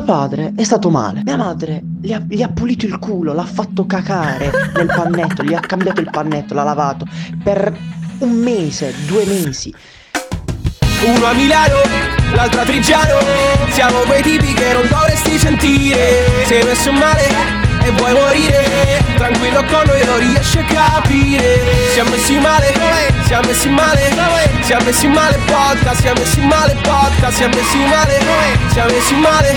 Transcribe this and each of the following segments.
Mio padre è stato male. Mia madre gli ha, gli ha pulito il culo, l'ha fatto cacare nel pannetto, gli ha cambiato il pannetto, l'ha lavato per un mese, due mesi. Uno a Milano, l'altro a Trigiano Siamo quei tipi che non dovresti sentire Sei messo male e vuoi morire Tranquillo con noi non riesci a capire Siamo messi male, siamo messi male Siamo messi male podcast, siamo messi male podcast Siamo messi male, siamo messi male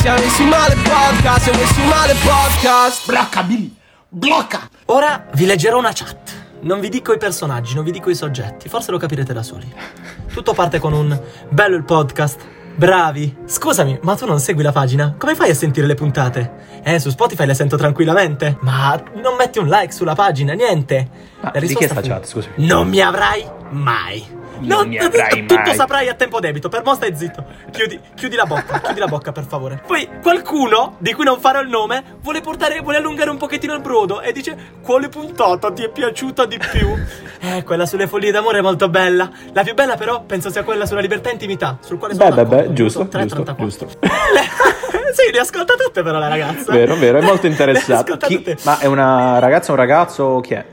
Siamo messi male podcast, siamo messi male podcast Blocca Billy, blocca! Ora vi leggerò una chat. Non vi dico i personaggi, non vi dico i soggetti, forse lo capirete da soli. Tutto parte con un bello il podcast. Bravi. Scusami, ma tu non segui la pagina? Come fai a sentire le puntate? Eh, su Spotify le sento tranquillamente. Ma non metti un like sulla pagina, niente. Ma La di chi è risposta fu, chat, scusami? Non mi avrai mai. Non mi avrai tutto mai. saprai a tempo debito, per mo stai zitto. Chiudi, chiudi la bocca, chiudi la bocca per favore. Poi qualcuno, di cui non farò il nome, vuole portare, vuole allungare un pochettino il brodo e dice quale puntata ti è piaciuta di più? Eh, quella sulle follie d'amore è molto bella. La più bella però penso sia quella sulla libertà e intimità, sul quale sono Beh, beh, beh, giusto, Punto giusto, 3,34. giusto. sì, le ascolta tutte però la ragazza. Vero, vero, è molto ascolta Chi-. Ma è una ragazza o un ragazzo? Chi è?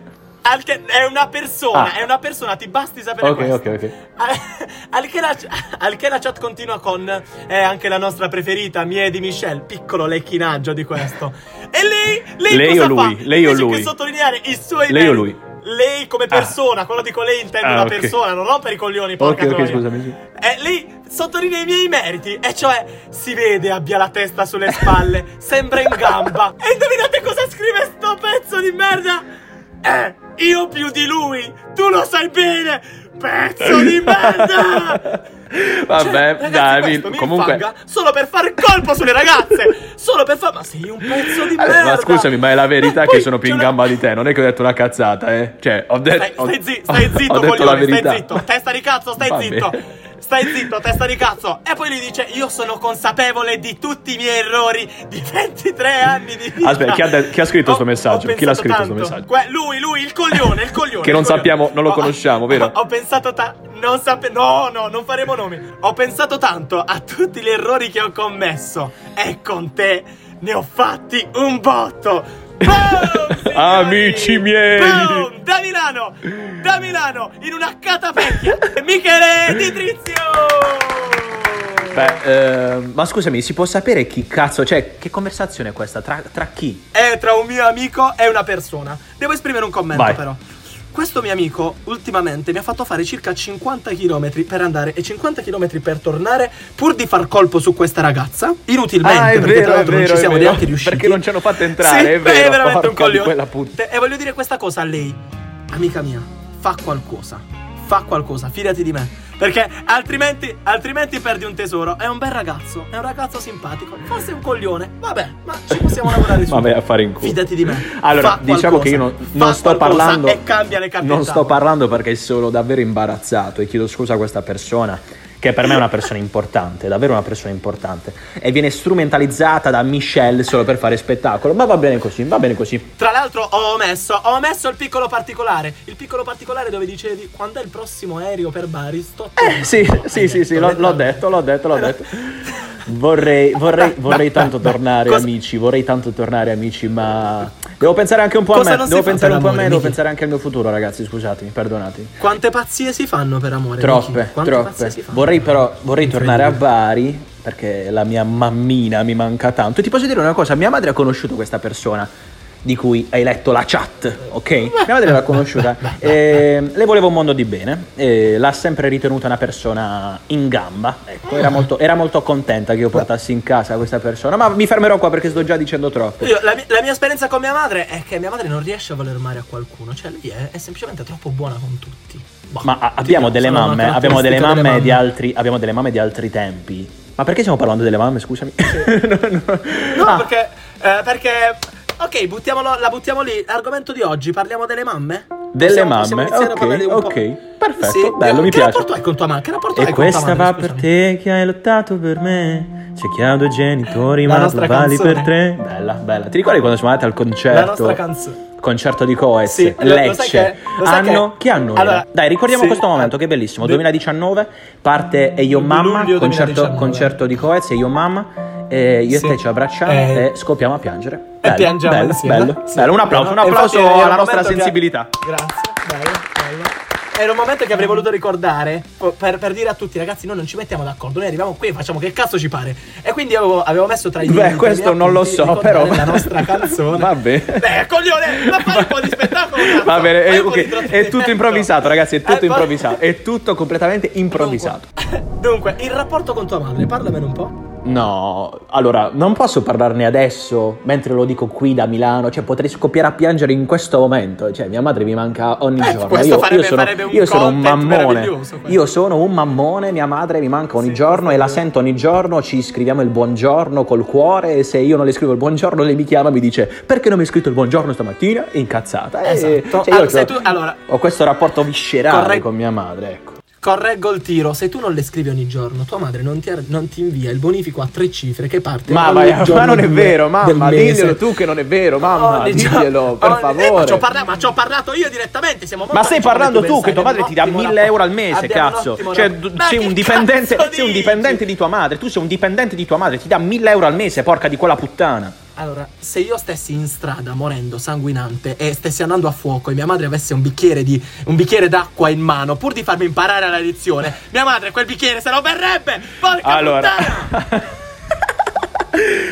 Al è una persona, Ah. è una persona, ti basti sapere Ok, questo. ok, ok. Al che, la, al che la chat continua con è anche la nostra preferita, Mie di Michelle, piccolo lecchinaggio di questo. E lei, lei, Lei cosa o lui? fa? Lei o Invece lui? che sottolineare i suoi Lei o lui? Lei come persona, quando dico lei intendo Ah, una ok. persona, non rompere i coglioni, porca Ok, ok, troia. scusami. E lei sottolinea i miei meriti, e cioè si vede abbia la testa sulle spalle, sembra in gamba. E indovinate cosa scrive sto pezzo di merda? Eh, io più di lui, tu lo sai bene, pezzo di merda! Vabbè, Cioè, ragazzi, dai, questo comunque. solo per fare colpo sulle ragazze, solo per fare... Ma sei un pezzo di merda! ma scusami, ma è la verità che sono più in gamba di te, non è che ho detto una cazzata, eh. Cioè, ho detto. Stai, ho- stai, zi- stai ho zitto, detto la coglione, verità. stai zitto, testa di cazzo, stai Va zitto. Stai zitto, testa di cazzo. E poi lui dice: Io sono consapevole di tutti i miei errori di 23 anni di vita. Aspetta, chi ha de- chi ha scritto Ho- sto messaggio? ho Chi l'ha scritto sto tanto. messaggio? Que- lui, lui, il coglione, il coglione. Che non coglione. sappiamo, non lo Ho- conosciamo, vero? Ho, ho pensato tanto. Non sape- No, no, non faremo nomi. Ho pensato tanto a tutti gli errori che ho commesso. E con te ne ho fatti un botto. Boom! Amici miei! Boom! Da Milano! Da Milano! In una catapecchia! Michele Di Trizio! Beh, eh, ma scusami, si può sapere chi cazzo. Cioè, che conversazione è questa? Tra, tra chi? È tra un mio amico e una persona. Devo esprimere un commento Vai. però. Questo mio amico ultimamente mi ha fatto fare circa 50 km per andare e 50 km per tornare pur di far colpo su questa ragazza. Inutilmente, Ah, perché vero, tra l'altro non vero, ci è siamo neanche riusciti. Perché non ci hanno fatto entrare, Sì, è vero, È veramente un coglione. E voglio dire questa cosa a lei. Amica mia, fa qualcosa. Fa qualcosa, fidati di me. Perché altrimenti, altrimenti perdi un tesoro. È un bel ragazzo, è un ragazzo simpatico. Forse è un coglione. Vabbè, ma ci possiamo lavorare su. Vabbè, a fare in culo. Fidati di me. Allora, Fa diciamo qualcosa. che io non, non sto parlando. E cambia le carte Non sto parlando perché sono davvero imbarazzato e chiedo scusa a questa persona. Che per me è una persona importante, davvero una persona importante. E viene strumentalizzata da Michelle solo per fare spettacolo. Ma va bene così, va bene così. Tra l'altro ho omesso, ho omesso il piccolo particolare. Il piccolo particolare dove dicevi quando è il prossimo aereo per Bari? Sto Eh, sì, sì, sì, sì, l'ho, l'ho detto, l'ho detto, l'ho detto. Vorrei, vorrei, vorrei tanto tornare amici, vorrei tanto tornare amici, ma devo pensare anche un po' Cosa a me, devo pensare un po' a me, devo pensare anche al mio futuro ragazzi, scusatemi, perdonatemi. Quante pazzie si fanno per amore? Troppe, troppe. pazzie si fanno? Vorrei però, vorrei tornare a Bari perché la mia mammina mi manca tanto. Ti posso dire una cosa, mia madre ha conosciuto questa persona di cui hai letto la chat, ok? Mia madre l'ha conosciuta. E le voleva un mondo di bene, e l'ha sempre ritenuta una persona in gamba. Ecco, era molto, era molto contenta che io portassi in casa questa persona. Ma mi fermerò qua perché sto già dicendo troppo. Io- la, mia, la mia esperienza con mia madre è che mia madre non riesce a voler male a qualcuno. Cioè, lei è, è semplicemente troppo buona con tutti. Boh, Ma a- abbiamo no, delle mamme, abbiamo delle mamme, di mamme. altri, abbiamo delle mamme di altri tempi. Ma perché stiamo parlando delle mamme, scusami? No, Ah, perché, eh, perché. Ok, buttiamolo, la buttiamo lì. Argomento di oggi, parliamo delle mamme? Delle Possiamo- possiamo mamme, parlare ok, ok, perfetto, Sì, bello, mi che piace. rapporto hai con tua mamma? Che rapporto E hai con tua questa madre? va per te che hai lottato per me. C'è chi ha due genitori, La ma tu vali canzone. per tre. Bella, bella. Ti ricordi quando siamo andati al concerto? La nostra canzone. Concerto di Coez, Sì, Lecce. che- lo sai anno, che- che anno era? Allora, Dai, ricordiamo sì, questo momento che è bellissimo. de- 2019 parte E Io Mamma, concerto, 2019. concerto di Coez, E Io Mamma. e io Sì. e te ci abbracciamo Eh. e scoppiamo a piangere. E Bello, piangiamo bello, insieme. bello, Sì. bello. Un applauso, un E applauso alla nostra momento che- sensibilità. Grazie, bello, bello. Era un momento che avrei voluto ricordare per, per dire a tutti, ragazzi, noi non ci mettiamo d'accordo, noi arriviamo qui e facciamo che cazzo ci pare. E quindi avevo, avevo messo tra i Beh, tra i questo non lo so, però. La nostra canzone. Vabbè. Beh, coglione, ma fai un po' di spettacolo. cazzo. Va bene, Fai è, un po' ok, di è tutto improvvisato, ragazzi, è tutto Eh, poi- improvvisato, è tutto completamente improvvisato. Dunque, dunque, il rapporto con tua madre, parlamene un po'. No, allora, non posso parlarne adesso mentre lo dico qui da Milano, cioè potrei scoppiare a piangere in questo momento, cioè mia madre mi manca ogni Eh, giorno. Io, farebbe- io sono, un io sono un mammone, io sono un mammone, mia madre mi manca ogni Sì, giorno e la sento ogni giorno, ci scriviamo il buongiorno col cuore e se io non le scrivo il buongiorno lei mi chiama e mi dice perché non mi hai scritto il buongiorno stamattina? Incazzata. E- Esatto. cioè, io Allora, c'ho- se tu- allora- ho questo rapporto viscerale Corre- con mia madre, ecco. Correggo il tiro, se tu non le scrivi ogni giorno, tua madre non ti, non ti invia il bonifico a tre cifre che parte Ma, ogni ma- giorno ma non è vero, mamma, diglielo tu che non è vero, mamma, Ogni diglielo, per ogni- eh, favore. ma, ci ho parla- ma ci ho parlato io direttamente, siamo Ma stai parlando tu che tua madre ti dà abbiamo un 1000 rapporto- euro al mese, cazzo. Cioè, sei un dipendente, sei un dipendente di tua madre, tu sei un dipendente di tua madre, ti dà 1000 euro al mese, porca di quella puttana. Allora, se io stessi in strada morendo sanguinante e stessi andando a fuoco e mia madre avesse un bicchiere di un bicchiere d'acqua in mano, pur di farmi imparare la lezione, mia madre quel bicchiere se lo berrebbe! Porca Allora, puttana!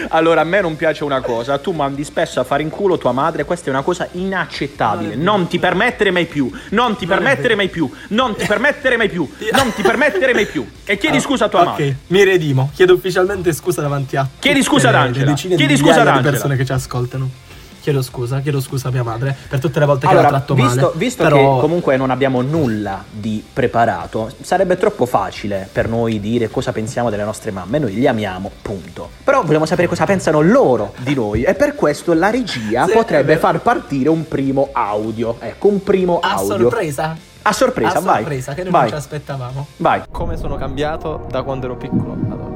allora a me non piace una cosa, tu mandi spesso a fare in culo tua madre, questa è una cosa inaccettabile. Non ti permettere mai più, non ti permettere mai più, non ti permettere mai più, non ti permettere mai più. E chiedi Ah, scusa a tua ok, madre. mi redimo. Chiedo ufficialmente scusa davanti a Chiedi scusa ad Angela. Chiedi di scusa ad Angela. persone che ci ascoltano. Chiedo scusa, chiedo scusa a mia madre per tutte le volte che Allora, tratto visto, male. visto però... che comunque non abbiamo nulla di preparato, sarebbe troppo facile per noi dire cosa pensiamo delle nostre mamme. Noi li amiamo, punto. Però vogliamo sapere cosa pensano loro di noi e per questo la regia Sì, potrebbe far partire un primo audio. Ecco, un primo a audio. sorpresa. A sorpresa, a vai. sorpresa, che noi vai. non ci aspettavamo. Vai. Come sono cambiato da quando ero piccolo ad oggi?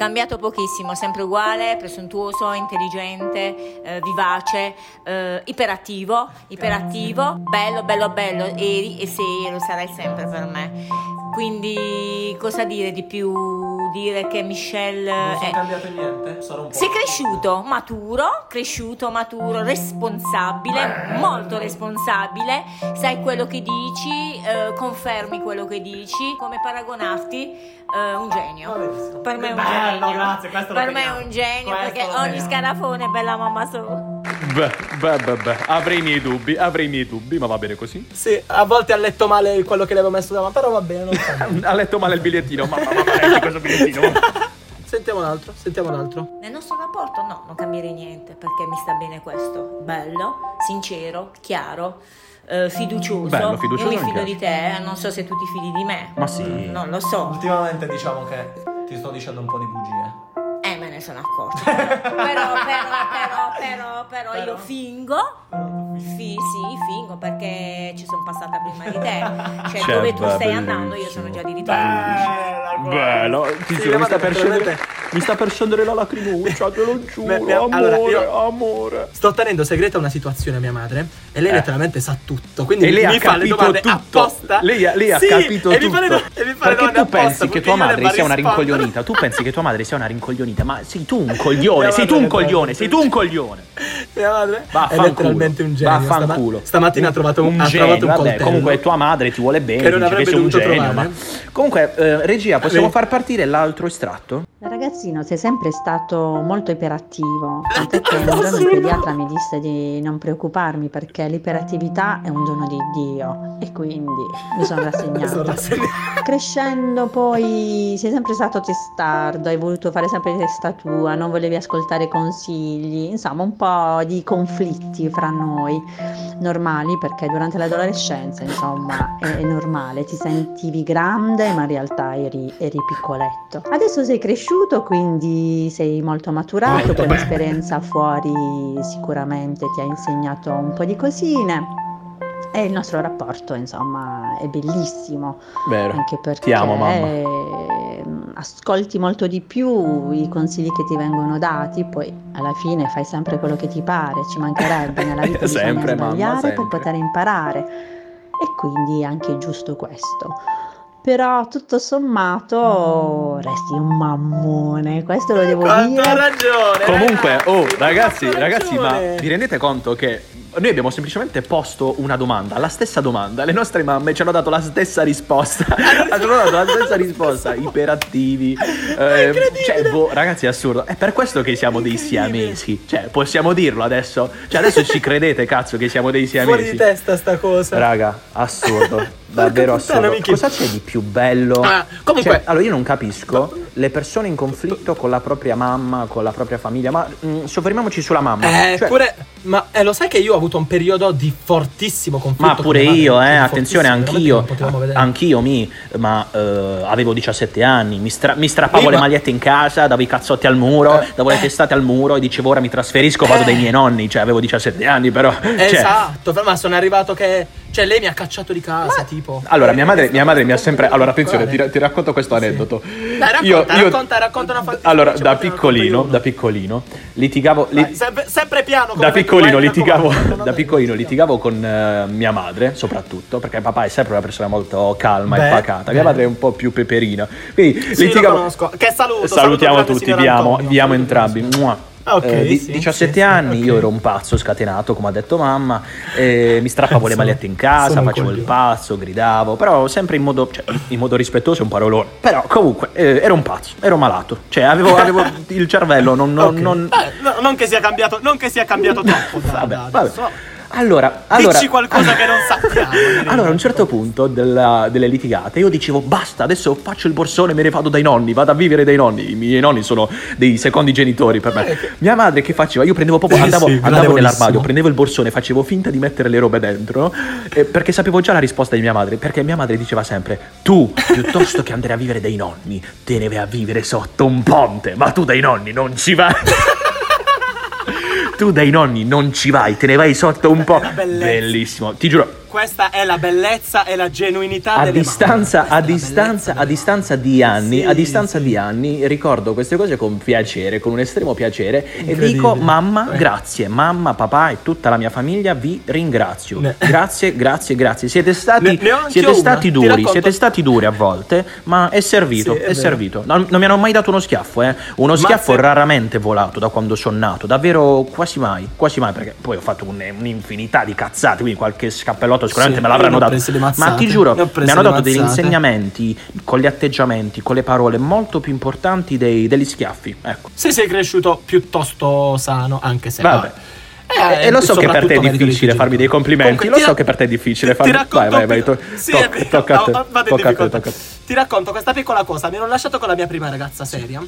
Cambiato pochissimo, sempre uguale, presuntuoso, intelligente, eh, vivace, eh, iperattivo, iperattivo, bello, bello, bello, eri e sei lo sarai sempre per me. Quindi cosa dire di più? Dire che Michelle è... cambiato niente? Sono un po'. Sei cresciuto, maturo, cresciuto, maturo, responsabile, molto responsabile, sai quello che dici, eh, confermi quello che dici, come paragonarti, eh, un genio. Per me è un Bello, genio. grazie, per me è un genio Questo perché ogni scarafone è bella mamma sua. Beh, beh, beh, beh. Avrei i miei dubbi, avrei i miei dubbi, ma va bene così. Sì, a volte ha letto male quello che le avevo messo davanti, però va bene. Ha letto male il bigliettino, mamma, mamma, leggi questo bigliettino. Sentiamo un altro, sentiamo un altro. Nel nostro rapporto no, non cambierei niente perché mi sta bene questo. Bello, sincero, chiaro, eh, fiducioso. Bello, fiducioso Io mi fido di te, non so se tu ti fidi di me. Ma sì. Non lo so. Ultimamente diciamo che ti sto dicendo un po' di bugie. Ne sono accorta. però, però, però, però, però, io fingo. Fi- sì, fingo perché ci sono passata prima di te. Cioè, Cioè, dove tu beh, stai andando, io sono già di ritorno. Bello, ti Sì, giuro, mi sta, per scendere, mi sta per scendere la lacrimuccia, te lo giuro, Me- me- amore, allora, io- amore. Sto tenendo segreta una situazione a mia madre e lei Eh. letteralmente sa tutto. Quindi E lei mi ha fa le domande tutto. apposta. Lei, ha- lei ha Sì, capito e tutto. Mi fa le, do- e mi fa le Perché domande tu apposta, pensi che tua le madre sia una rincoglionita? Tu pensi che tua madre sia una rincoglionita? Ma sei tu un coglione, sei tu un coglione, sei tu un coglione. Mia madre è letteralmente un genio. Vaffanculo. Stama- stamattina ha trovato un, ha genio, trovato un vabbè, comunque tua madre ti vuole bene, Che non che avrebbe sei un genio, ma comunque eh, regia, possiamo far partire l'altro estratto? Ragazzino sei sempre stato molto iperattivo, tant'è che un giorno il pediatra mi disse di non preoccuparmi perché l'iperattività è un dono di Dio e quindi mi sono rassegnata. Crescendo poi sei sempre stato testardo, hai voluto fare sempre testa tua, non volevi ascoltare consigli, insomma un po' di conflitti fra noi, normali perché durante l'adolescenza insomma è, è normale, ti sentivi grande ma in realtà eri, eri piccoletto. Adesso sei cresciuto quindi sei molto maturato, Molto l'esperienza fuori sicuramente ti ha insegnato un po' di cosine. E il nostro rapporto, insomma, è bellissimo Vero. anche perché Ti amo, mamma. ehm, ascolti molto di più i consigli che ti vengono dati, poi alla fine fai sempre quello che ti pare, ci mancherebbe nella vita bisogna Sempre, mamma, sbagliare per sempre. poter imparare e quindi è anche giusto questo. Però tutto sommato resti un mammone, questo lo devo Quanto dire. ha ragione. Comunque, ragazzi, oh, ragazzi, ragazzi, ma vi rendete conto che noi abbiamo semplicemente posto una domanda, la stessa domanda, le nostre mamme ci hanno dato la stessa risposta. hanno dato la stessa risposta, iperattivi. eh, cioè, boh, ragazzi, è assurdo. È per questo che siamo dei siamesi. Cioè, possiamo dirlo adesso? Cioè, adesso ci credete, cazzo, che siamo dei Fuori di siamesi. testa sta cosa. Raga, assurdo. Davvero assurdo. Cosa c'è di più bello? Ah, comunque- Cioè, allora io non capisco le persone in conflitto con la propria mamma, con la propria famiglia, ma mm, soffermiamoci sulla mamma. Eh, Cioè, pure, ma eh, lo sai che io ho avuto un periodo di fortissimo conflitto Ma pure mia madre, io, eh, fortissimo, attenzione, anch'io, anch'io mi, ma eh, avevo 17 anni, mi, stra- mi strappavo Sì, le ma- magliette in casa, davo i cazzotti al muro, Eh, davo le eh. testate al muro e dicevo ora mi trasferisco, vado Eh. dai miei nonni, cioè avevo 17 anni però. cioè, Esatto, ma sono arrivato che. Cioè, lei mi ha cacciato di casa, tipo. Allora, mia madre, mia madre mi ha sempre. Allora, attenzione, ti, ti racconto questo aneddoto. Dai, racconta, racconta, racconta una fattispecie, Allora, da piccolino, io da piccolino, litigavo. li- Dai, sempre, sempre piano. da piccolino mi litigavo, da piccolino litigavo con eh, mia madre, soprattutto, perché papà è sempre una persona molto calma e Beh, pacata. Mia beh. madre è un po' più peperina. Quindi Sì, litigavo. lo conosco. Che saluto, saluto Salutiamo grande tutti, vi amo, vi amo Saluto entrambi. Mua. Ah, ok, Eh, di- sì, 17 sì, sì, anni, ok. io ero un pazzo scatenato, come ha detto mamma, e mi strappavo le magliette in casa, facevo il pazzo, gridavo, però sempre in modo, cioè, in modo rispettoso è un parolone. Però comunque eh, ero un pazzo, ero malato, cioè avevo, avevo il cervello, non... non- Ok. non- Eh, no, non che sia cambiato, non che sia cambiato troppo. Vabbè, vabbè. Allora, allora, Dici qualcosa che non sappiamo. Allora, a un certo punto della- delle litigate io dicevo basta, adesso faccio il borsone e me ne vado dai nonni, vado a vivere dai nonni. I miei nonni sono dei secondi genitori per me. Mia madre che faceva? Io prendevo proprio, Eh andavo, sì, andavo nell'armadio, prendevo il borsone, facevo finta di mettere le robe dentro eh, perché sapevo già la risposta di mia madre. Perché mia madre diceva sempre: Tu, piuttosto che andare a vivere dai nonni, te ne vai a vivere sotto un ponte, ma tu dai nonni non ci vai. Tu dai nonni non ci vai, te ne vai sotto un po'. Bellissimo, ti giuro. Questa è la bellezza e la genuinità A delle distanza, a, distanza, a distanza di anni, Sì, a distanza sì. di anni, ricordo queste cose con piacere, con un estremo piacere e dico mamma, Eh. grazie, mamma, papà e tutta la mia famiglia vi ringrazio. Ne- Grazie, grazie, grazie. Siete stati, Ne- siete stati Ti duri, siete stati duri a volte, ma è servito, Sì, è è, servito. Non, non mi hanno mai dato uno schiaffo, eh. Uno Ma schiaffo se- raramente volato da quando sono nato, davvero quasi mai, quasi mai, perché poi ho fatto un- un'infinità di cazzate, quindi qualche scappellotto sicuramente Sì, me l'avranno dato. Ma ti giuro, mi hanno dato degli insegnamenti con gli atteggiamenti, con le parole molto più importanti dei- degli schiaffi. Ecco. Se sei cresciuto piuttosto sano, anche se Vabbè. Eh, e lo so che per te è difficile farmi dei complimenti. Comunque, lo so ra- che per te è difficile ti- farmi. ti racconto Vai, vai, vai. to- Sì, to- tocca. No, Tocca a te, difficoltà. tocca a te. Ti racconto questa piccola cosa. Mi ero lasciato con la mia prima ragazza seria.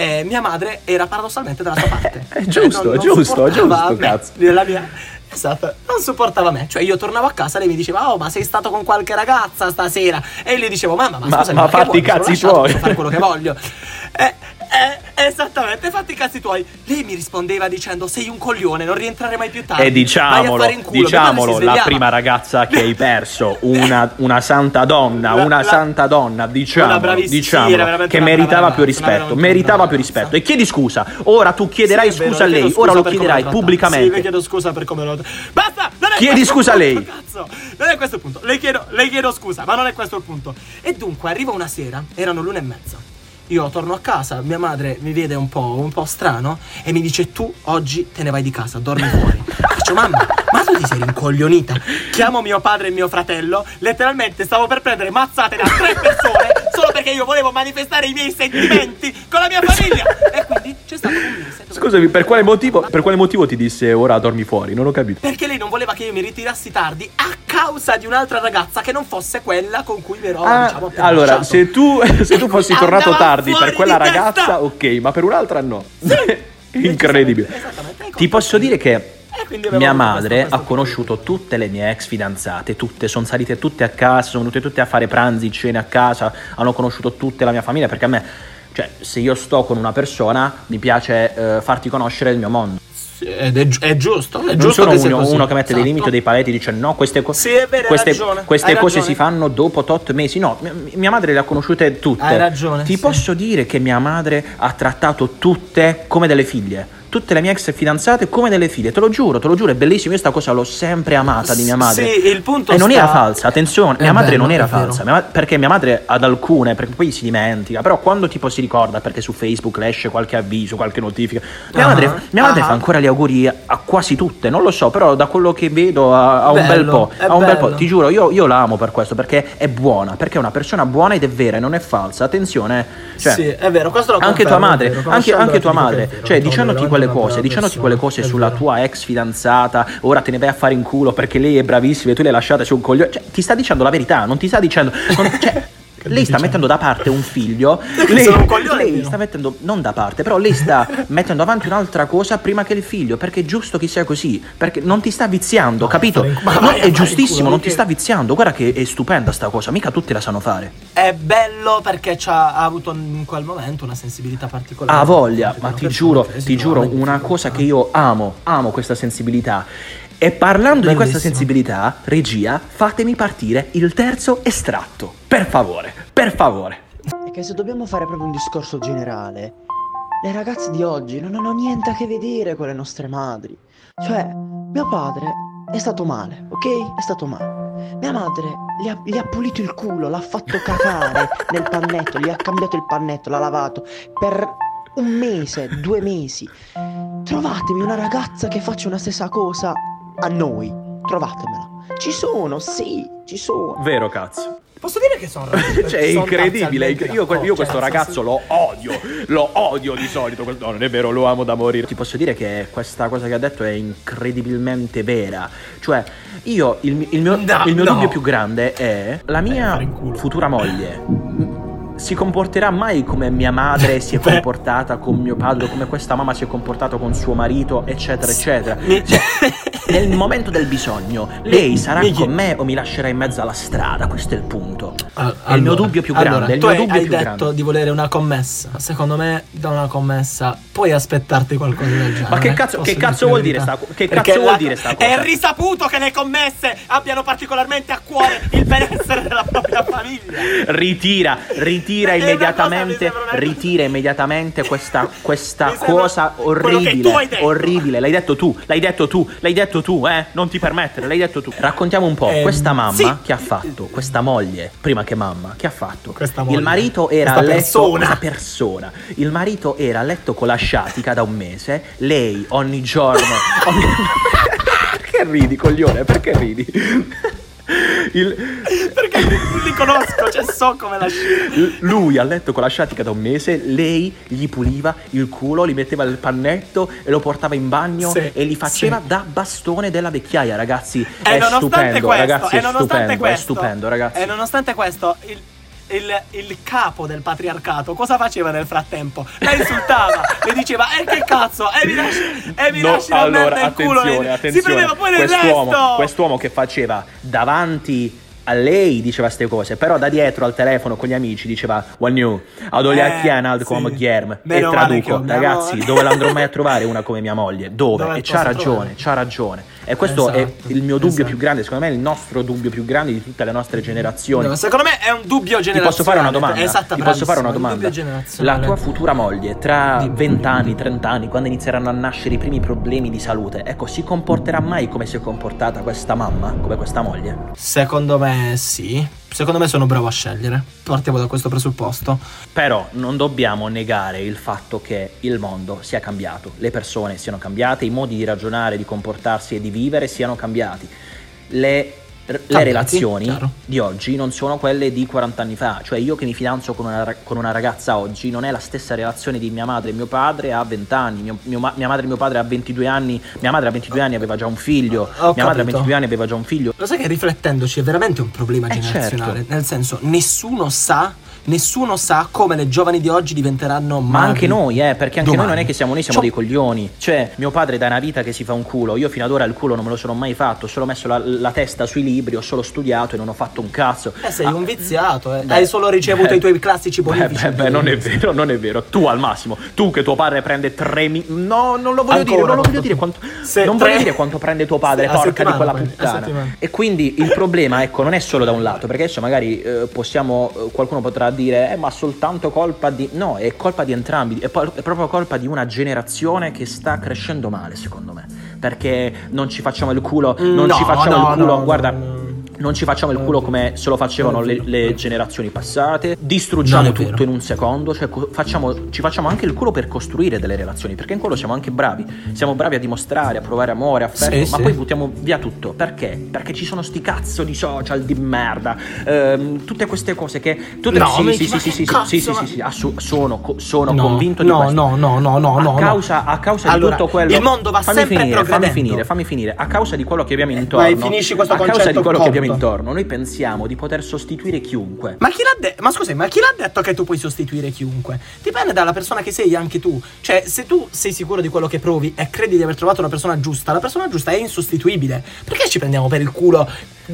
E mia madre era paradossalmente dalla sua parte. È giusto, non- non giusto, giusto, me, cazzo. la mia- Esatto, non supportava me. Cioè, io tornavo a casa, lei mi diceva: Oh, ma sei stato con qualche ragazza stasera? E io gli dicevo: Mamma, ma, Ma- scusami, ma fatti i cazzi tuoi." Posso fare quello che voglio. Eh, eh, esattamente, fatti i cazzi tuoi. Lei mi rispondeva dicendo: Sei un coglione, non rientrare mai più tardi. E diciamolo, diciamolo, la prima ragazza che hai perso, una, una santa donna, La- una la- santa donna, Una diciamolo, che meritava più rispetto, meritava più rispetto. E chiedi scusa, ora tu chiederai Sì, vero, scusa a lei, ora lo chiederai pubblicamente. Sì, le chiedo scusa per come l'ho Basta! Non è Chiedi scusa a lei. Cazzo! Non è questo il punto. Le chiedo, le chiedo scusa, ma non è questo il punto. E dunque arriva una sera, erano l'una e mezza. Io torno a casa, mia madre mi vede un po', un po' strano e mi dice tu oggi te ne vai di casa, dormi fuori. Faccio mamma, ma tu ti sei rincoglionita? Chiamo mio padre e mio fratello, letteralmente stavo per prendere mazzate da tre persone solo perché io volevo manifestare i miei sentimenti con la mia famiglia. E quindi c'è stato un mese. Scusami, per quale, motivo, per quale motivo ti disse ora dormi fuori? Non ho capito. Perché lei non voleva che io mi ritirassi tardi a causa di un'altra ragazza che non fosse quella con cui mi ero Ah, diciamo, allora, se tu, se tu fossi tornato tardi per quella di testa! ragazza, ok, ma per un'altra no. Incredibile. Esattamente. Ti posso dire che mia madre questo- questo ha conosciuto tutte le mie ex fidanzate, tutte, sono salite tutte a casa, sono venute tutte a fare pranzi, cene a casa, hanno conosciuto tutta la mia famiglia perché a me, cioè, se io sto con una persona, mi piace eh, farti conoscere il mio mondo. Sì, Ed è, gi- è giusto, è Non giusto sono che sia uno, così. uno che mette dei Esatto. limiti o dei paletti e dice no, queste, co- Sì, è vero, queste, queste cose ragione. si fanno dopo tot mesi. No, mia, mia madre le ha conosciute tutte. Hai ragione, Ti sì. posso dire che mia madre ha trattato tutte come delle figlie. Tutte le mie ex fidanzate come delle figlie, te lo giuro, te lo giuro, è bellissimo. Io sta cosa l'ho sempre amata di mia madre. Sì, il punto E non sta- era falsa, attenzione, È mia madre bello, non era falsa, mia ma- perché mia madre ad alcune, perché poi si dimentica, però quando tipo si ricorda, perché su Facebook le esce qualche avviso, qualche notifica, mia Ah, madre, mia madre ah. fa ancora gli auguri a, a quasi tutte, non lo so, però da quello che vedo ha, ha un bel po', ha un bel po', ti giuro, io, io la amo per questo, perché è buona, perché è una persona buona ed è vera e non è falsa, attenzione, cioè, sì, è vero, questo lo anche tua madre, vero, anche, anche tua madre, cioè dicendoti veramente quelle cose, dicendoti quelle cose sulla tua ex fidanzata, ora te ne vai a fare in culo perché lei è bravissima e tu l'hai lasciata su un coglione, cioè ti sta dicendo la verità, non ti sta dicendo, non- cioè, lei sta mettendo da parte un figlio, lei, sono un coglione lei sta mettendo, non da parte, però lei sta mettendo avanti un'altra cosa prima che il figlio, perché è giusto che sia così, perché non ti sta viziando, capito? No, Ma vai a fare è giustissimo, culo, non ti sta viziando, guarda che è stupenda sta cosa, mica tutti la sanno fare. È bello perché ha avuto in quel momento una sensibilità particolare. Ha voglia, ma ti giuro, ti giuro, una cosa che io amo, amo questa sensibilità. E parlando di questa Bellissimo. sensibilità, regia, fatemi partire il terzo estratto. Per favore, per favore. È che se dobbiamo fare proprio un discorso generale, le ragazze di oggi non hanno niente a che vedere con le nostre madri. Cioè, mio padre è stato male, ok? È stato male. Mia madre gli ha, gli ha pulito il culo, l'ha fatto cacare nel pannetto, gli ha cambiato il pannetto, l'ha lavato per un mese, due mesi. Trovatemi una ragazza che faccia una stessa cosa a noi. Trovatemela. Ci sono, sì, ci sono. Vero cazzo. Posso dire che sono Cioè, è incredibile. parzialmente Io, io questo cioè, ragazzo senso- lo odio. Lo odio di solito. Questo- No, non è vero, lo amo da morire. Ti posso dire che questa cosa che ha detto è incredibilmente vera. Cioè, io, il, il mio, No, il mio no. dubbio più grande è la mia culo. futura moglie. Si comporterà mai come mia madre si è comportata con mio padre, come questa mamma si è comportata con suo marito, eccetera, eccetera. Cioè, nel momento del bisogno, lei sarà con me o mi lascerà in mezzo alla strada? Questo è il punto. Ah, È il mio allora, dubbio più grande, allora, tu hai, hai detto grande. di volere una commessa. Secondo me, da una commessa puoi aspettarti qualcosa del genere. Ma che cazzo- che cazzo vuol dire sta- che Perché cazzo vuol dire sta È cosa? risaputo che le commesse abbiano particolarmente a cuore il benessere della propria famiglia. Ritira, ritira È cosa, mi immediatamente, ritira immediatamente questa, questa cosa orribile. Orribile, l'hai detto tu, l'hai detto tu, l'hai detto tu, eh? Non ti permettere, l'hai detto tu. Raccontiamo un po', Ehm, questa mamma sì. che ha fatto, questa moglie, prima che mamma, che ha fatto? Questa moglie. Il marito era Questa a letto, persona. questa persona. Il marito era a letto con la sciatica da un mese, lei ogni giorno... ogni- Perché ridi, coglione? Perché ridi? Il... Perché li conosco, cioè so come la scelta. Lui a letto con la sciatica da un mese, lei gli puliva il culo, gli metteva il pannetto e lo portava in bagno Sì, e li faceva sì. da bastone della vecchiaia, ragazzi. E È nonostante stupendo, questo, ragazzi, e è nonostante stupendo, è questo, stupendo, ragazzi. E nonostante questo, il, il- il capo del patriarcato cosa faceva nel frattempo? La insultava, le diceva, e che cazzo, e mi lasci, e mi No, lasci la allora, merda in culo. attenzione, e- attenzione. Si prendeva poi nel quest'uomo, resto. quest'uomo che faceva davanti a lei diceva queste cose, però da dietro al telefono con gli amici diceva One new, ad Eh, Oliachianald sì. come Gherm e traduco, ragazzi, dove l'andrò mai a trovare una come mia moglie? Dove? Dove e c'ha ragione, trovare? c'ha ragione. E questo è Esatto, il mio dubbio esatto. più grande, secondo me è il nostro dubbio più grande di tutte le nostre generazioni. No, Secondo me è un dubbio Ti generazionale. posso fare una domanda? Esatto, Ti posso fare una è domanda? La tua futura moglie, tra Dimmi. 20 anni, 30 anni, quando inizieranno a nascere i primi problemi di salute, ecco, si comporterà mai come si è comportata questa mamma, come questa moglie? Secondo me sì. Secondo me sono bravo a scegliere. Partiamo da questo presupposto. Però non dobbiamo negare il fatto che il mondo sia cambiato, le persone siano cambiate, i modi di ragionare, di comportarsi e di vivere siano cambiati. Le, le Cambiati, relazioni chiaro. di oggi non sono quelle di 40 anni fa, cioè io che mi fidanzo con una, con una ragazza oggi non è la stessa relazione di mia madre e mio padre a 20 anni, mio- mio mia madre e mio padre a 22 anni, mia madre a 22 anni aveva già un figlio, Ho mia madre a capito. 22 anni aveva già un figlio, Lo sai che riflettendoci è veramente un problema Eh, generazionale. certo. Nel senso, nessuno sa, nessuno sa come le giovani di oggi diventeranno Ma madri. anche noi, eh, perché anche domani. noi non è che siamo, noi siamo Cioè, dei coglioni. Cioè, mio padre da una vita che si fa un culo, io fino ad ora il culo non me lo sono mai fatto, ho solo messo la, la testa sui libri, ho solo studiato e non ho fatto un cazzo. Eh, sei Ah, un viziato, eh. beh, Hai solo ricevuto beh, i tuoi classici bonifici. beh, beh, non è vero, non è vero. Tu al massimo, tu che tuo padre prende 3 mi- No, non lo voglio Ancora, dire, non lo voglio dire quanto. Se non tre- voglio dire quanto prende tuo padre, a porca di quella puttana. E quindi il problema, ecco, non è solo da un lato, perché adesso magari eh, possiamo, eh, qualcuno potrà dire, eh, ma soltanto colpa di... No, è colpa di entrambi, è, po- è proprio colpa di una generazione che sta crescendo male, secondo me. Perché non ci facciamo il culo, non No, ci facciamo no, il culo, no, guarda... no, no. Non ci facciamo il culo come se lo facevano le, le generazioni passate, distruggiamo tutto in un secondo, cioè facciamo- ci facciamo anche il culo per costruire delle relazioni, perché in quello siamo anche bravi, siamo bravi a dimostrare, a provare amore, affetto, Sì, ma sì. poi buttiamo via tutto, perché? Perché ci sono sti cazzo di social di merda, ehm, tutte queste cose che... Tutte, No, sì, sì, sì, sì, sì, sì, sì, sì, sì, assu- sono, co- sono No, convinto di no, questo. no, no, no, no, no, a no. causa, a causa Allora, di tutto quello il mondo va fammi sempre finire, fammi finire, fammi finire. A causa di quello che abbiamo intorno, Vai, finisci questo a causa concetto di quello che abbiamo cotto. Intorno, noi pensiamo di poter sostituire chiunque. Ma chi l'ha detto? Ma scusi, ma chi l'ha detto che tu puoi sostituire chiunque? Dipende dalla persona che sei anche tu. Cioè, se tu sei sicuro di quello che provi e credi di aver trovato una persona giusta, la persona giusta è insostituibile. Perché ci prendiamo per il culo?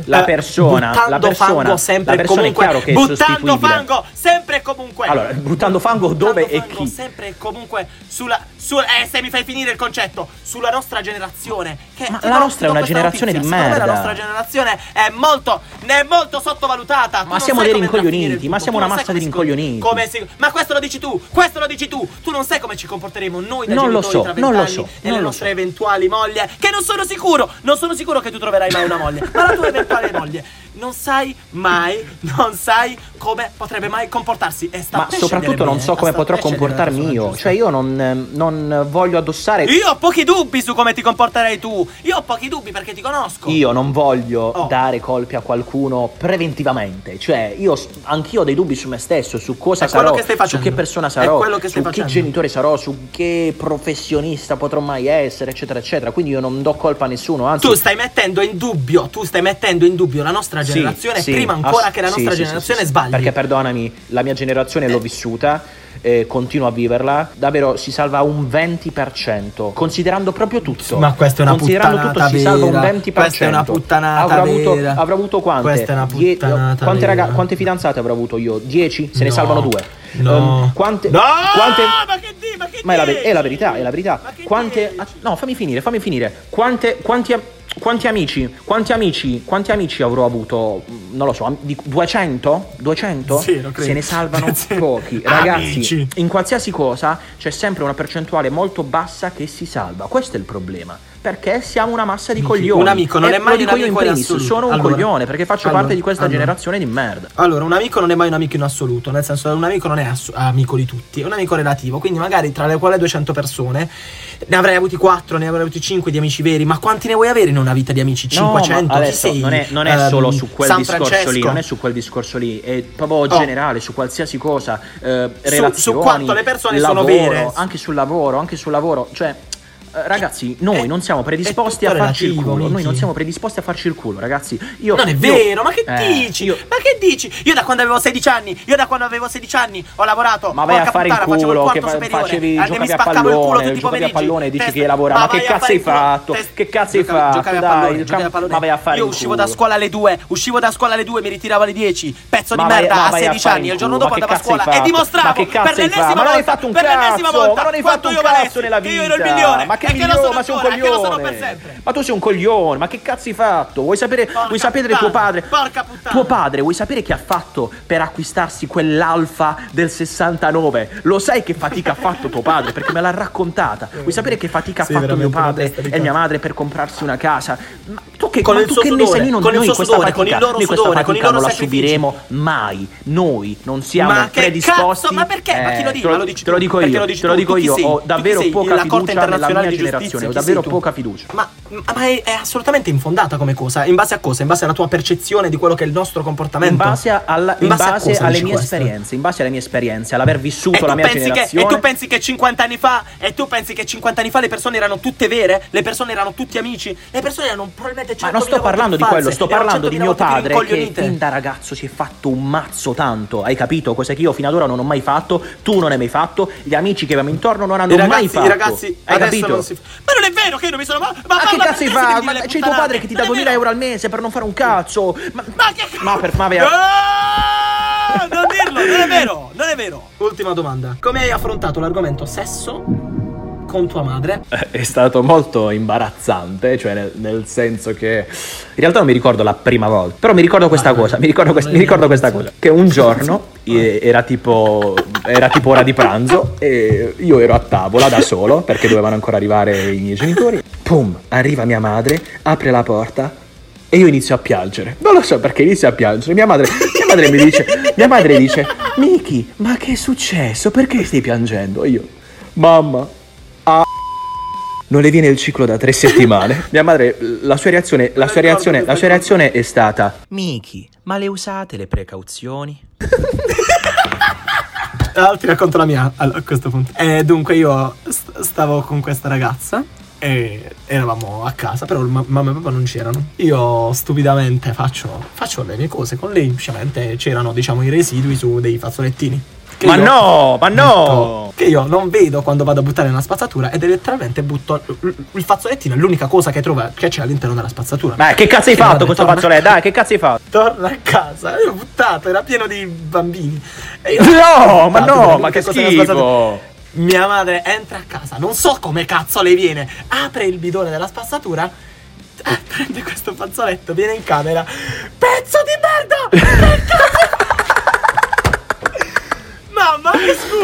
La eh, persona- buttando la persona- fango sempre la persona è comunque. chiaro che è buttando fango sempre e comunque. Allora, buttando fango dove Buttando e fango chi? sempre e comunque sulla. su- eh, se mi fai finire il concetto, sulla nostra generazione. Che Ma la nostra è una generazione di notizia. Me merda. La nostra generazione è molto, ne è molto sottovalutata. Ma siamo dei rincoglioniti, ma siamo una massa di rincoglioniti. Come si- ma questo lo dici tu, questo lo dici tu. Tu non sai come ci comporteremo noi da Non genitori so, tra non lo vent'anni so, e le nostre so. eventuali mogli. Che non sono sicuro, non sono sicuro che tu troverai mai una moglie. Ma la tua eventuale moglie. Non sai mai, non sai come potrebbe mai comportarsi. E sta Ma soprattutto non so come potrò comportarmi io. Cioè, io non, non voglio addossare. Io ho pochi dubbi su come ti comporterai tu. Io ho pochi dubbi perché ti conosco. Io non voglio Oh. dare colpi a qualcuno preventivamente, cioè io anch'io ho dei dubbi su me stesso, su cosa È quello sarò, che stai su facendo. che persona sarò, che su stai che facendo. genitore sarò, su che professionista potrò mai essere, eccetera, eccetera. Quindi io non do colpa a nessuno, anzi Tu stai mettendo in dubbio, tu stai mettendo in dubbio la nostra Sì, generazione sì, prima ancora ass- che la nostra sì, generazione sbagli. Perché perdonami, la mia generazione l'ho vissuta. eh, continuo a viverla, davvero si salva un 20%, considerando proprio tutto. Ma questa è una considerando tutto si salva un vera. 20%. Questa è una puttanata avrò avuto, vera. avrò avuto quante? Questa è una Die- puttanata quante, raga- quante fidanzate avrò avuto io? 10? Se ne No. salvano due. No. Ehm, quante, No, quante- ma che di, ma che ma è la, è la verità, è la verità. Quante. No, fammi finire, fammi finire. Quante, quanti, quanti amici, quanti amici, quanti amici avrò avuto? mm, Non lo so, am- di 200? 200? Sì, lo credo. Se ne salvano pochi. Ragazzi, Amici. in qualsiasi cosa c'è sempre una percentuale molto bassa che si salva. Questo è il problema. Perché siamo una massa di coglioni. Un amico non E è mai un amico in assoluto. sono un Allora, coglione perché faccio allora, parte di questa allora. generazione di merda. Allora, un amico non è mai un amico in assoluto, nel senso che un amico non è ass- amico di tutti, è un amico relativo, quindi magari tra le quali 200 persone ne avrai avuti 4, ne avrai avuti 5 di amici veri, ma quanti ne vuoi avere in una vita di amici? 500? No, adesso sei? non è, non è Ehm, solo su quel San discorso lì, Francesco? non è su quel discorso lì, è proprio Oh. generale, su qualsiasi cosa, eh, relazioni, su quanto le persone sono lavoro, vere. Anche sul lavoro, anche sul lavoro, cioè... eh, Ragazzi, noi È- non siamo predisposti a farci il culo. Noi non siamo predisposti a farci il culo, ragazzi. Io, Non è io- vero, ma che eh, dici? io- Ma che dici? Io da quando avevo 16 anni, io da quando avevo 16 anni ho lavorato. Ma vai a fare il culo, che fa- facevi, mi giocavi a spaccavo il culo pallone, giocavi a pallone e dici che lavora. Ma che vai a cazzo hai fatto? Che cazzo hai fatto? giocavi a pallone, gioca- giocavi a pallone. ma vai a fare Io il uscivo culo. da scuola alle 2, uscivo da scuola alle 2, mi ritiravo alle 10. Pezzo di Ma merda ma a vai a 16 fare anni, il giorno dopo ma che andavo a scuola e dimostravo Ma che per l'ennesima? Ma volta, per l'ennesima ma non hai quanto fatto un io valessi, nella che io ero il vita. migliore, Ma che che lo migliore, sono ma sei un ancora, che lo sono per coglione. sempre. Ma tu sei un coglione, ma che cazzo hai fatto? Vuoi sapere, Porca vuoi sapere puttana, tuo padre? porca puttana. Tuo padre, vuoi sapere che ha fatto per acquistarsi quell'alfa del 69? Lo sai che fatica ha fatto tuo padre? Perché me l'ha raccontata. Vuoi sapere che fatica Sì, ha fatto mio padre e mia madre per comprarsi una casa? Ma tu che, Con ma il tu suo che ne sudore, sai? Noi, con il noi questa sudore, fatica, con il loro noi questa sudore, fatica non la sacrifici. subiremo mai. Noi non siamo Ma predisposti. cazzo? Ma perché? Ma chi lo Eh, dice? te lo, lo dici te lo dico io, lo te lo dico io. sei? Ho davvero sei? poca fiducia nella mia generazione. Ho davvero poca fiducia. Ma, ma è, è assolutamente infondata come cosa. In base a cosa? In base alla tua percezione di quello che è il nostro comportamento? In base, alla- in In base a base cosa alle mie questo? esperienze, in base alle mie esperienze, all'aver vissuto E la mia pensi che, generazione. e tu pensi che 50 anni fa E tu pensi che 50 anni fa le persone erano tutte vere? Le persone erano tutti amici? Le persone erano probabilmente Ma 100.000 non sto parlando di volte quello, false, sto parlando di 100.000 mio padre che fin da ragazzo si è fatto un mazzo tanto, hai capito? Cosa che io fino ad ora non ho mai fatto, tu non hai mai fatto, gli amici che avevamo intorno non hanno I mai ragazzi, fatto. i ragazzi hai capito? Non si Ma non è vero che io non mi sono Ma, Ma che parla cazzo fatto? devi Ma c'è tuo padre che ti dà Non è 2000 vero. euro al mese per non fare un cazzo. Ma, Ma che ma per ma vai- Ah, Non dirlo, non è vero, non è vero. Ultima domanda. Come hai affrontato l'argomento sesso con tua madre? È stato molto imbarazzante, cioè nel, nel senso che in realtà non mi ricordo la prima volta, però mi ricordo questa vai. cosa, mi ricordo, quest- mi ricordo questa cosa, che un giorno e- era tipo, era tipo ora di pranzo e io ero a tavola da solo perché dovevano ancora arrivare i miei genitori. Pum, arriva mia madre, apre la porta e io inizio a piangere. Non lo so perché inizio a piangere. Mia madre, mia madre mi dice, mia madre dice, Miki, ma che è successo? Perché stai piangendo? E io, mamma. Non le viene il ciclo da tre settimane. Mia madre, la sua reazione, la sua reazione, la sua reazione è stata: Miki, ma le usate le precauzioni? Allora, ti racconto la mia allora, a questo punto. Eh, dunque, io st- stavo con questa ragazza e eravamo a casa, però ma- mamma e papà non c'erano. Io stupidamente faccio, faccio le mie cose con lei, semplicemente c'erano, diciamo, i residui su dei fazzolettini. Che Ma io no, ma no! Che io non vedo quando vado a buttare nella spazzatura ed letteralmente butto il fazzolettino, è l'unica cosa che, trova, che c'è all'interno della spazzatura. Ma che cazzo hai fatto vabbè, questo fazzoletto? Dai, che cazzo hai fatto? Torna a casa, l'ho buttato, era pieno di bambini. No, ma no, ma che schifo! Mia madre entra a casa, non so come cazzo le viene, apre il bidone della spazzatura, eh, prende questo fazzoletto, viene in camera, pezzo di merda! Mamma,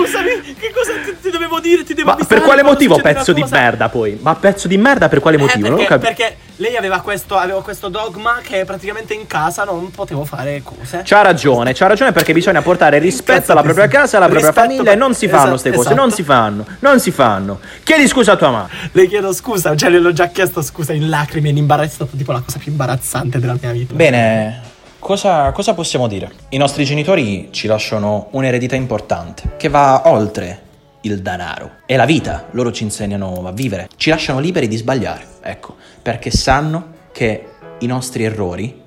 scusami, che cosa ti, ti dovevo dire? Ti devo Ma per quale motivo pezzo di merda poi? Ma pezzo di merda per quale Eh, motivo? non ho perché, perché lei aveva questo, aveva questo dogma che praticamente in casa non potevo fare cose. C'ha ragione, c'ha ragione perché bisogna portare rispetto alla propria casa, alla propria rispetto famiglia e non si fanno esatto, queste cose, esatto. non si fanno, non si fanno. Chiedi scusa a tua mamma. Le chiedo scusa, cioè le l'ho già chiesto scusa in lacrime, in imbarazzo, tipo la cosa più imbarazzante della mia vita. Bene, cosa, cosa possiamo dire? I nostri genitori ci lasciano un'eredità importante che va oltre il denaro. È la vita, loro ci insegnano a vivere, ci lasciano liberi di sbagliare, ecco, perché sanno che i nostri errori,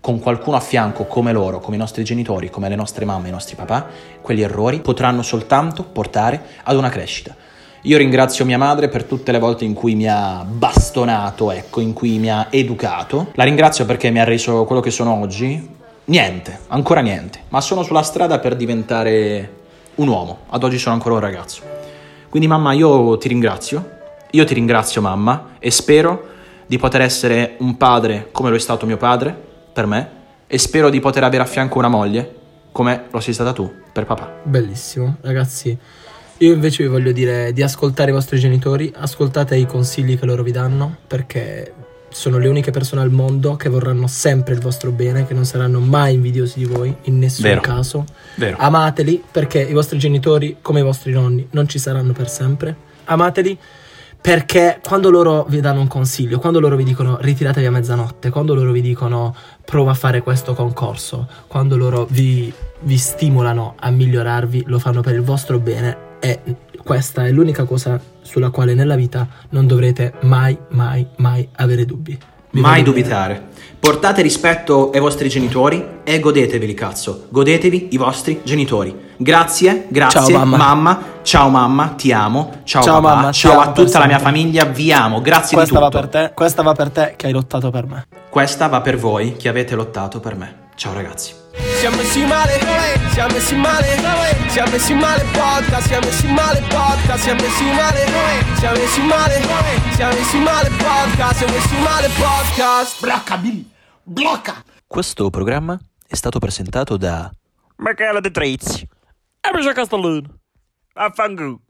con qualcuno a fianco come loro, come i nostri genitori, come le nostre mamme i nostri papà, quegli errori potranno soltanto portare ad una crescita. Io ringrazio mia madre per tutte le volte in cui mi ha bastonato, ecco, in cui mi ha educato. La ringrazio perché mi ha reso quello che sono oggi. Niente, ancora niente, ma sono sulla strada per diventare un uomo. Ad oggi sono ancora un ragazzo. Quindi mamma, io ti ringrazio. Io ti ringrazio mamma e spero di poter essere un padre come lo è stato mio padre per me e spero di poter avere a fianco una moglie come lo sei stata tu per papà. Bellissimo, ragazzi. Io invece vi voglio dire di ascoltare i vostri genitori, ascoltate i consigli che loro vi danno, perché sono le uniche persone al mondo che vorranno sempre il vostro bene, che non saranno mai invidiosi di voi, in nessun Vero. caso. Vero. Amateli, perché i vostri genitori, come i vostri nonni, non ci saranno per sempre. Amateli perché quando loro vi danno un consiglio, quando loro vi dicono ritiratevi a mezzanotte, quando loro vi dicono prova a fare questo concorso, quando loro vi, vi stimolano a migliorarvi, lo fanno per il vostro bene e questa è l'unica cosa sulla quale nella vita non dovrete mai, mai, mai avere dubbi. Vi Mai voglio bene. dubitare. Portate rispetto ai vostri genitori e godeteveli, cazzo. Godetevi i vostri genitori. Grazie, grazie, Ciao, mamma. Ciao mamma, ti amo. Ciao, Ciao, papà. mamma, ciao amo a tutta la mia sempre. famiglia, vi amo. Grazie Questa di va tutto. per te, questa va per te che hai lottato per me. Questa va per voi che avete lottato per me. Ciao ragazzi. Siamo messi male, siamo messi male, siamo messi male podcast, siamo messi male podcast, siamo messi male, siamo messi male, siamo messi male podcast, siamo messi male podcast. Blocca, Billy! Blocca! Questo programma è stato presentato da Michele De Trezzi. E Michele Castellino. Affanculo.